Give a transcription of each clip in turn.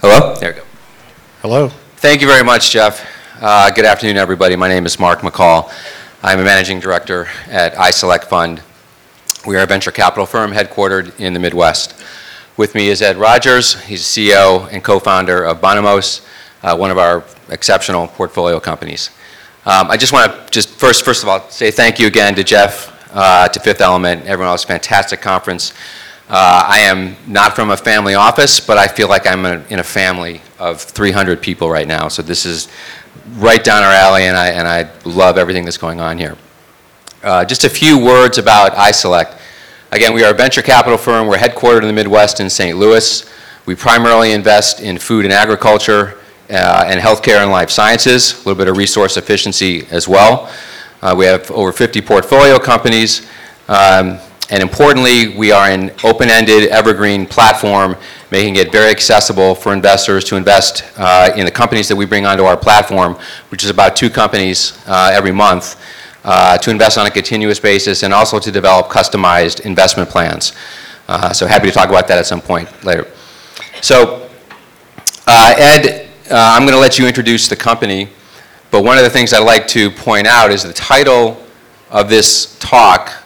Hello? There we go. Hello. Thank you very much, Jeff. Uh, Good afternoon, everybody. My name is Mark McCall. I'm a managing director at iSelect Fund. We are a venture capital firm headquartered in the Midwest. With me is Ed Rogers. He's CEO and co-founder of Bonumose, uh, one of our exceptional portfolio companies. Um, I just want to just first, first of all, say thank you again to Jeff, uh, to Fifth Element, everyone else. Fantastic conference. Uh, I am not from a family office, but I feel like I'm a, in a family of 300 people right now. So this is right down our alley, and I, and I love everything that's going on here. Uh, just a few words about iSelect. Again, we are a venture capital firm. We're headquartered in the Midwest in St. Louis. We primarily invest in food and agriculture uh, and healthcare and life sciences, a little bit of resource efficiency as well. Uh, we have over 50 portfolio companies. Um, and importantly, we are an open-ended, evergreen platform, making it very accessible for investors to invest uh, in the companies that we bring onto our platform, which is about two companies uh, every month, uh, to invest on a continuous basis and also to develop customized investment plans. Uh, so happy to talk about that at some point later. So uh, Ed, uh, I'm going to let you introduce the company, but one of the things I'd like to point out is the title of this talk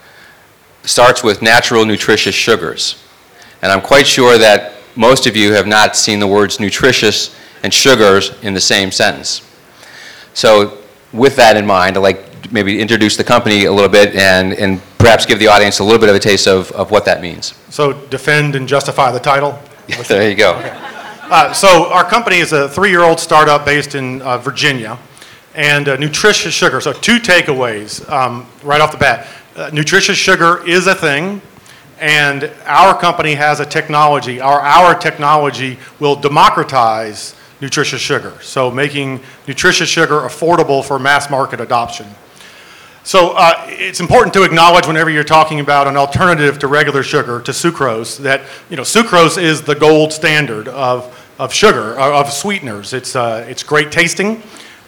starts with natural nutritious sugars. And I'm quite sure that most of you have not seen the words nutritious and sugars in the same sentence. So with that in mind, I'd like maybe introduce the company a little bit and, and perhaps give the audience a little bit of a taste of, of what that means. So defend and justify the title. there you go. Uh, so our company is a three-year-old startup based in uh, Virginia, and uh, nutritious sugar. So two takeaways um, right off the bat. Uh, nutritious sugar is a thing, and our company has a technology. Our our technology will democratize nutritious sugar. So making nutritious sugar affordable for mass market adoption. So uh, it's important to acknowledge whenever you're talking about an alternative to regular sugar, to sucrose, that you know sucrose is the gold standard of, of sugar, uh, of sweeteners. It's, uh, it's great tasting.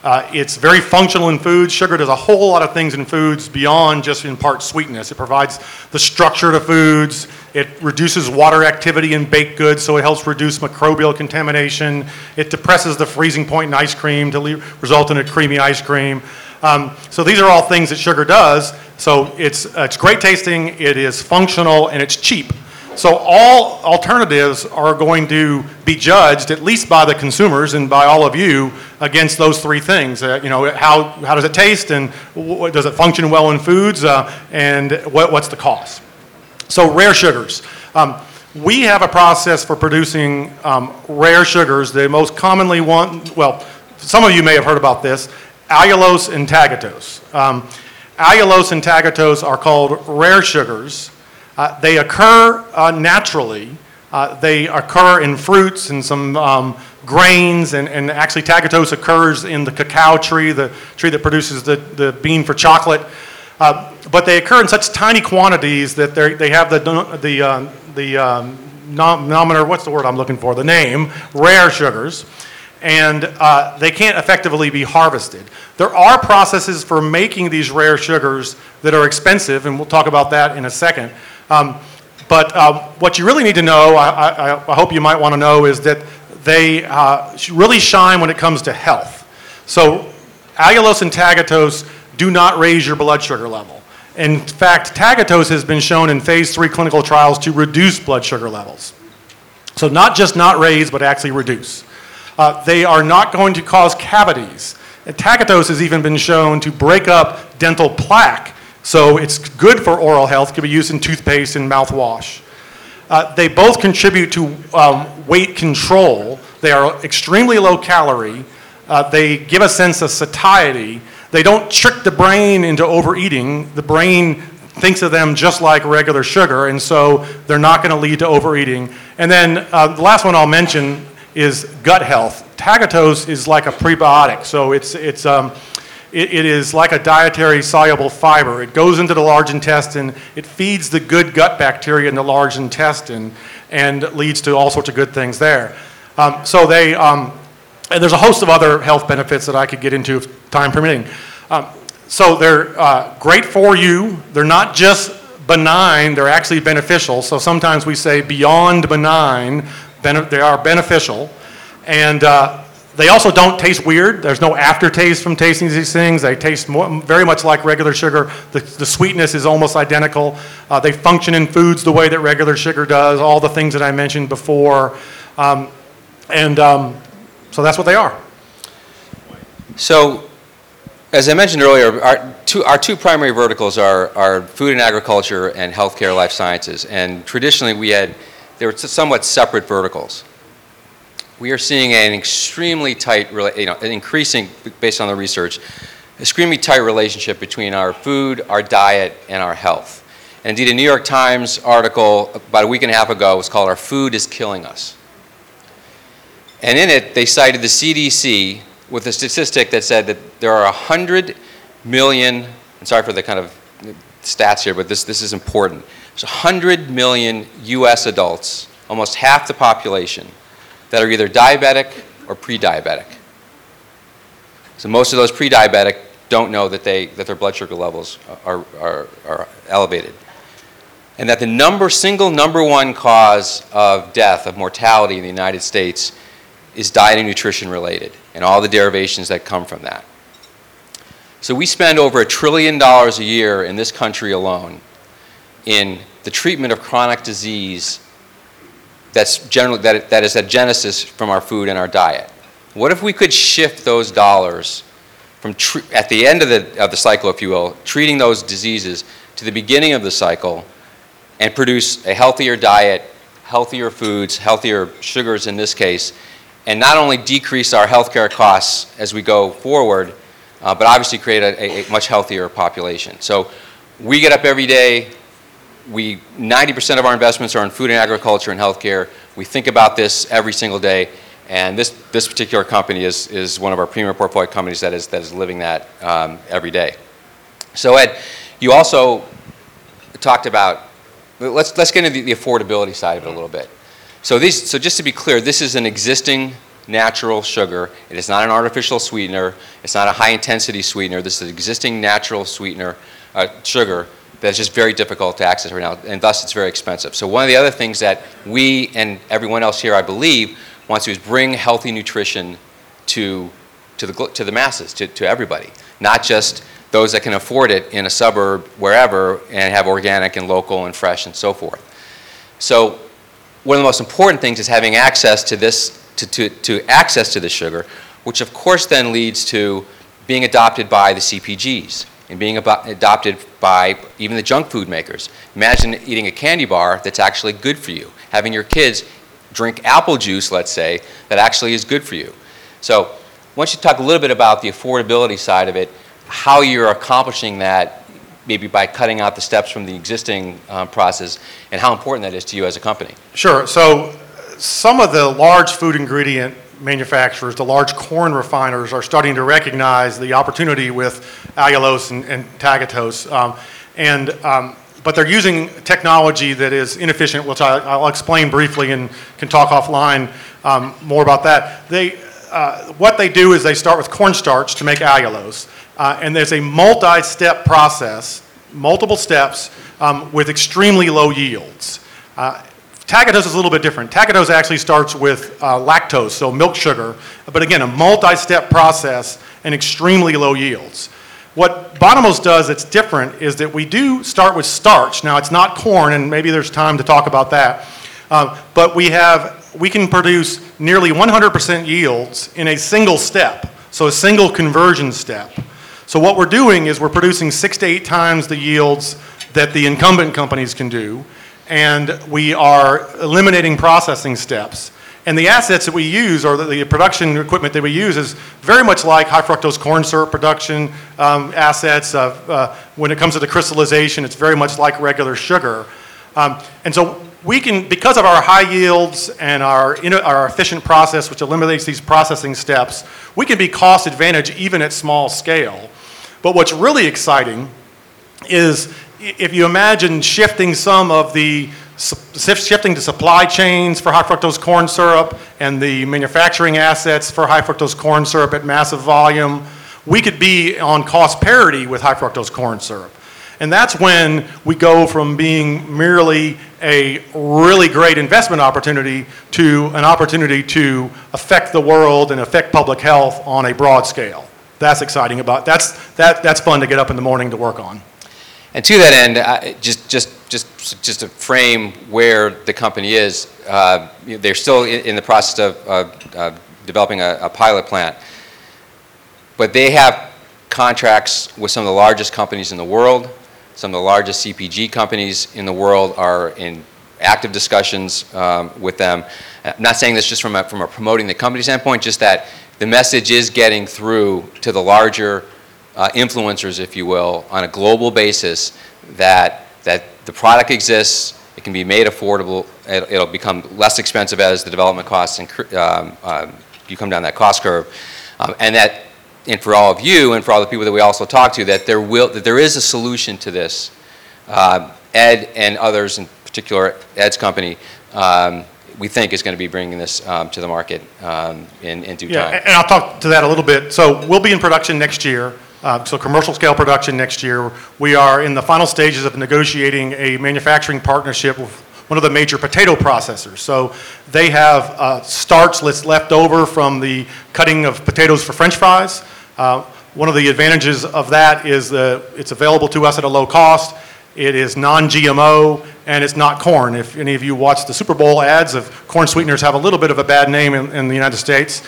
Uh, it's very functional in foods. Sugar does a whole lot of things in foods beyond just in part sweetness. It provides the structure to foods. It reduces water activity in baked goods, so it helps reduce microbial contamination. It depresses the freezing point in ice cream to le- result in a creamy ice cream. Um, so these are all things that sugar does. So it's, uh, it's great tasting, it is functional, and it's cheap. So all alternatives are going to be judged, at least by the consumers and by all of you, against those three things. Uh, you know, how, how does it taste, and what, does it function well in foods, uh, and what, what's the cost? So rare sugars. Um, we have a process for producing um, rare sugars. The most commonly one, well, some of you may have heard about this, allulose and tagatose. Um, allulose and tagatose are called rare sugars. Uh, they occur uh, naturally. Uh, they occur in fruits and some um, grains, and, and actually tagatose occurs in the cacao tree, the tree that produces the, the bean for chocolate. Uh, but they occur in such tiny quantities that they have the, the, uh, the um, what's the word I'm looking for, the name, rare sugars and uh, they can't effectively be harvested. There are processes for making these rare sugars that are expensive, and we'll talk about that in a second. Um, but uh, what you really need to know, I, I, I hope you might want to know, is that they uh, really shine when it comes to health. So allulose and tagatose do not raise your blood sugar level. In fact, tagatose has been shown in phase three clinical trials to reduce blood sugar levels. So not just not raise, but actually reduce. Uh, they are not going to cause cavities. Tagatose has even been shown to break up dental plaque, so it's good for oral health, can be used in toothpaste and mouthwash. Uh, they both contribute to um, weight control. They are extremely low calorie. Uh, they give a sense of satiety. They don't trick the brain into overeating. The brain thinks of them just like regular sugar, and so they're not going to lead to overeating. And then uh, the last one I'll mention is gut health. Tagatose is like a prebiotic, so it's, it's, um, it, it is like a dietary soluble fiber. It goes into the large intestine, it feeds the good gut bacteria in the large intestine, and leads to all sorts of good things there. Um, so they, um, and there's a host of other health benefits that I could get into if time permitting. Um, So they're uh, great for you. They're not just benign, they're actually beneficial. So sometimes we say beyond benign, they are beneficial. And uh, they also don't taste weird. There's no aftertaste from tasting these things. They taste more, very much like regular sugar. The, the sweetness is almost identical. Uh, they function in foods the way that regular sugar does, all the things that I mentioned before. Um, and um, so that's what they are. So, as I mentioned earlier, our two, our two primary verticals are, are food and agriculture and healthcare life sciences. And traditionally, we had, they were somewhat separate verticals. We are seeing an extremely tight, you know, an increasing, based on the research, extremely tight relationship between our food, our diet, and our health. And indeed, a New York Times article about a week and a half ago was called Our Food is Killing Us. And in it, they cited the CDC with a statistic that said that there are 100 million, I'm sorry for the kind of stats here, but this, this is important. There's 100 million US adults, almost half the population, that are either diabetic or pre-diabetic. So most of those pre-diabetic don't know that, they, that their blood sugar levels are, are, are elevated. And that the number, single number one cause of death, of mortality in the United States is diet and nutrition related and all the derivations that come from that. So we spend over a trillion dollars a year in this country alone in the treatment of chronic disease that's generally, that, that is a genesis from our food and our diet. What if we could shift those dollars from at the end of the, of the cycle, if you will, treating those diseases to the beginning of the cycle and produce a healthier diet, healthier foods, healthier sugars in this case, and not only decrease our healthcare costs as we go forward, uh, but obviously create a, a, much healthier population. So we get up every day. We 90% of our investments are in food and agriculture and healthcare. We think about this every single day, and this, this particular company is, is one of our premier portfolio companies that is, that is living that um, every day. So Ed, you also talked about, let's, let's get into the, the affordability side of it a little bit. So, these, so just to be clear, this is an existing natural sugar. It is not an artificial sweetener. It's not a high-intensity sweetener. This is an existing natural sweetener, uh, sugar, that's just very difficult to access right now, and thus it's very expensive. So one of the other things that we and everyone else here, I believe, wants to do is bring healthy nutrition to, to, the, to the masses, to, to everybody, not just those that can afford it in a suburb, wherever, and have organic and local and fresh and so forth. So one of the most important things is having access to this, to, to, to access to the sugar, which of course then leads to being adopted by the CPGs and being adopted by even the junk food makers. Imagine eating a candy bar that's actually good for you, having your kids drink apple juice, let's say, that actually is good for you. So, once you to talk a little bit about the affordability side of it, how you're accomplishing that, maybe by cutting out the steps from the existing um, process, and how important that is to you as a company. Sure. So, some of the large food ingredient manufacturers, the large corn refiners, are starting to recognize the opportunity with allulose and, and tagatose. Um, and, um, but they're using technology that is inefficient, which I, will explain briefly and can talk offline um, more about that. They, uh, what they do is they start with cornstarch to make allulose. Uh, and there's a multi-step process, multiple steps, um, with extremely low yields. Uh, Tagatose is a little bit different. Tagatose actually starts with uh, lactose, so milk sugar, but again, a multi-step process and extremely low yields. What Bonumose does that's different is that we do start with starch. Now, it's not corn, and maybe there's time to talk about that. Uh, but we have, we can produce nearly 100% yields in a single step, so a single conversion step. So what we're doing is we're producing six to eight times the yields that the incumbent companies can do, and we are eliminating processing steps. And the assets that we use, or the, the, production equipment that we use, is very much like high fructose corn syrup production um, assets. Of, uh, when it comes to the crystallization, it's very much like regular sugar. Um, and so we can, because of our high yields and our, our efficient process, which eliminates these processing steps, we can be cost advantage even at small scale. But what's really exciting is if you imagine shifting some of the shifting to supply chains for high fructose corn syrup and the manufacturing assets for high fructose corn syrup at massive volume, we could be on cost parity with high fructose corn syrup. And that's when we go from being merely a really great investment opportunity to an opportunity to affect the world and affect public health on a broad scale. That's exciting about, that's, that, that's fun to get up in the morning to work on. And to that end, I- just, just, just, just to frame where the company is, uh, they're still in in the process of, of uh, developing a, a pilot plant. But they have contracts with some of the largest companies in the world. Some of the largest CPG companies in the world are in active discussions um, with them. I'm not saying this just from a, from a promoting the company standpoint, just that the message is getting through to the larger uh, influencers, if you will, on a global basis that, that the product exists, it can be made affordable, it- it'll become less expensive as the development costs, incre- um, um, you come down that cost curve, Um, and that, and for all of you and for all the people that we also talk to, that there will, that there is a solution to this. Um, Ed and others, in particular Ed's company, um, we think is going to be bringing this um, to the market um, in in due Yeah, time. and I'll talk to that a little bit. So we'll be in production next year, uh, so commercial scale production next year. We are in the final stages of negotiating a manufacturing partnership with one of the major potato processors. So they have uh, starch that's left over from the cutting of potatoes for french fries. Uh, One of the advantages of that is that it's available to us at a low cost. It is non-GMO, and it's not corn. If any of you watch the Super Bowl ads of corn sweeteners have a little bit of a bad name in, in the United States.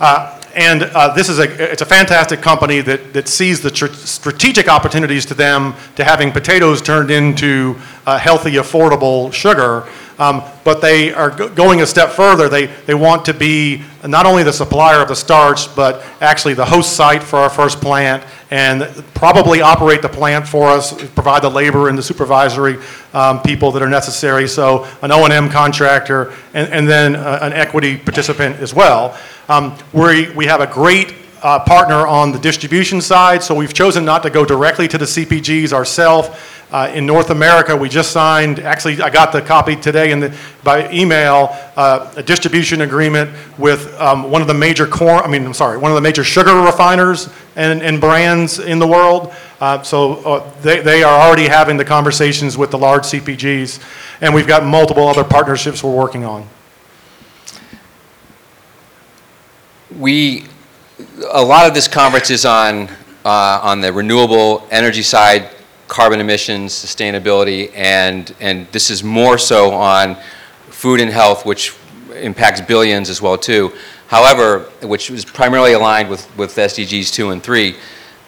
Uh, and uh, this is a, it's a fantastic company that, that sees the tr- strategic opportunities to them to having potatoes turned into uh, healthy, affordable sugar. Um, but they are go- going a step further. They, they want to be not only the supplier of the starch, but actually the host site for our first plant and probably operate the plant for us, provide the labor and the supervisory um, people that are necessary. So an O&M contractor and, and then uh, an equity participant as well. Um, we, we have a great uh, partner on the distribution side, so we've chosen not to go directly to the CPGs ourselves. Uh, in North America, we just signed, actually, I got the copy today in the, by email, uh, a distribution agreement with um, one of the major corn, I mean, I'm sorry, one of the major sugar refiners and, and brands in the world. Uh, so uh, they, they are already having the conversations with the large CPGs, and we've got multiple other partnerships we're working on. We, a lot of this conference is on, uh, on the renewable energy side, carbon emissions, sustainability, and, and this is more so on food and health, which impacts billions as well too. However, which is primarily aligned with, with SDGs 2 and 3.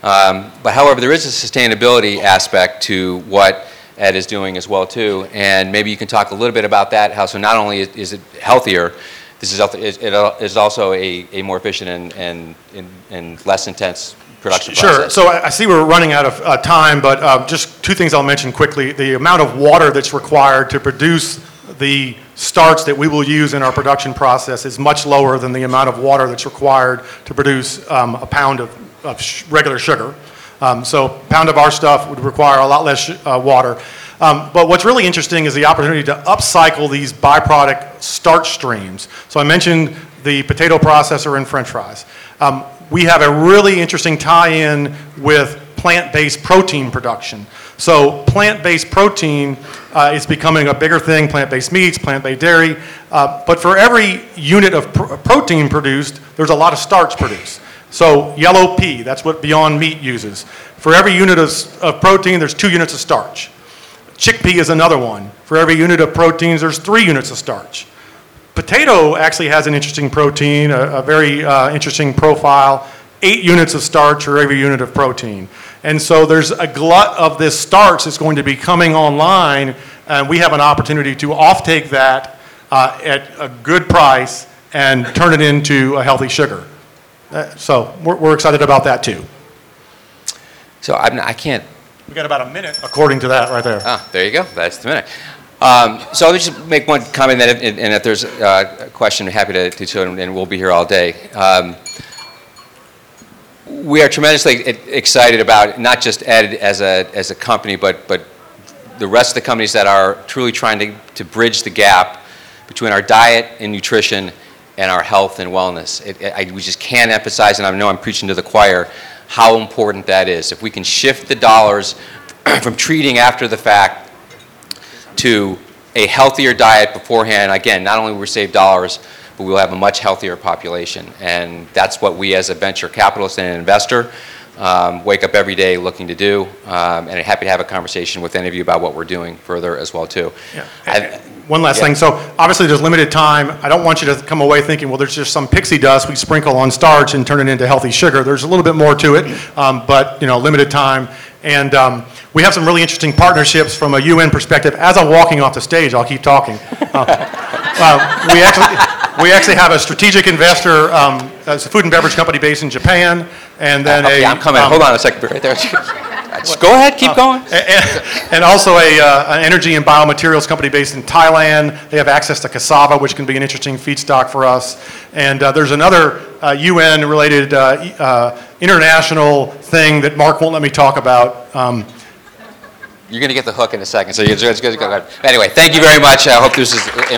Um, But however, there is a sustainability aspect to what Ed is doing as well too, and maybe you can talk a little bit about that, how so not only is- is it healthier, this is, al- it al- also a, a more efficient and, and, and- and less intense production process. Sure. So I I see we're running out of uh, time, but uh, just two things I'll mention quickly. The amount of water that's required to produce the starch that we will use in our production process is much lower than the amount of water that's required to produce um, a pound of, of sh- regular sugar. Um, So a pound of our stuff would require a lot less uh, water. Um, But what's really interesting is the opportunity to upcycle these byproduct starch streams. So I mentioned the potato processor and french fries. Um, We have a really interesting tie-in with plant-based protein production. So plant-based protein uh, is becoming a bigger thing, plant-based meats, plant-based dairy. Uh, But for every unit of pr- protein produced, there's a lot of starch produced. So yellow pea, that's what Beyond Meat uses. For every unit of, of protein, there's two units of starch. Chickpea is another one. For every unit of proteins, there's three units of starch. Potato actually has an interesting protein, a, a very uh, interesting profile, eight units of starch for every unit of protein. And so there's a glut of this starch that's going to be coming online, and we have an opportunity to offtake that uh, at a good price and turn it into a healthy sugar. Uh, So we're, we're excited about that too. So I'm, I can't, We got about a minute. According to that right there. ah, there you go, that's the minute. Um, So let me just make one comment, that if- and if there's a question, I'm happy to, show it, and we'll be here all day. Um, We are tremendously excited about not just Ed as a, as a company, but, but the rest of the companies that are truly trying to, to bridge the gap between our diet and nutrition and our health and wellness. It, I, we just can't emphasize, and I know I'm preaching to the choir, how important that is. If we can shift the dollars from treating after the fact to a healthier diet beforehand, again, not only will we save dollars, but we'll have a much healthier population. And that's what we, as a venture capitalist and an investor, um, wake up every day looking to do. Um, And I'm happy to have a conversation with any of you about what we're doing further as well, too. I- One last Yeah. thing, so obviously there's limited time. I don't want you to come away thinking, well, there's just some pixie dust we sprinkle on starch and turn it into healthy sugar. There's a little bit more to it, um, but, you know, limited time. And um, we have some really interesting partnerships from a UN perspective. As I'm walking off the stage, I'll keep talking. Uh, uh, We actually, we actually have a strategic investor, um, it's a food and beverage company based in Japan, and then a... Okay, I'm coming. um, Hold on a second, right there. Just Go ahead, keep going. and- And also a, uh, an energy and biomaterials company based in Thailand. They have access to cassava, which can be an interesting feedstock for us. And uh, there's another uh, UN-related uh, uh, international thing that Mark won't let me talk about. Um, You're going to get the hook in a second, so you're just going to go ahead. Anyway, thank you very much. I hope this is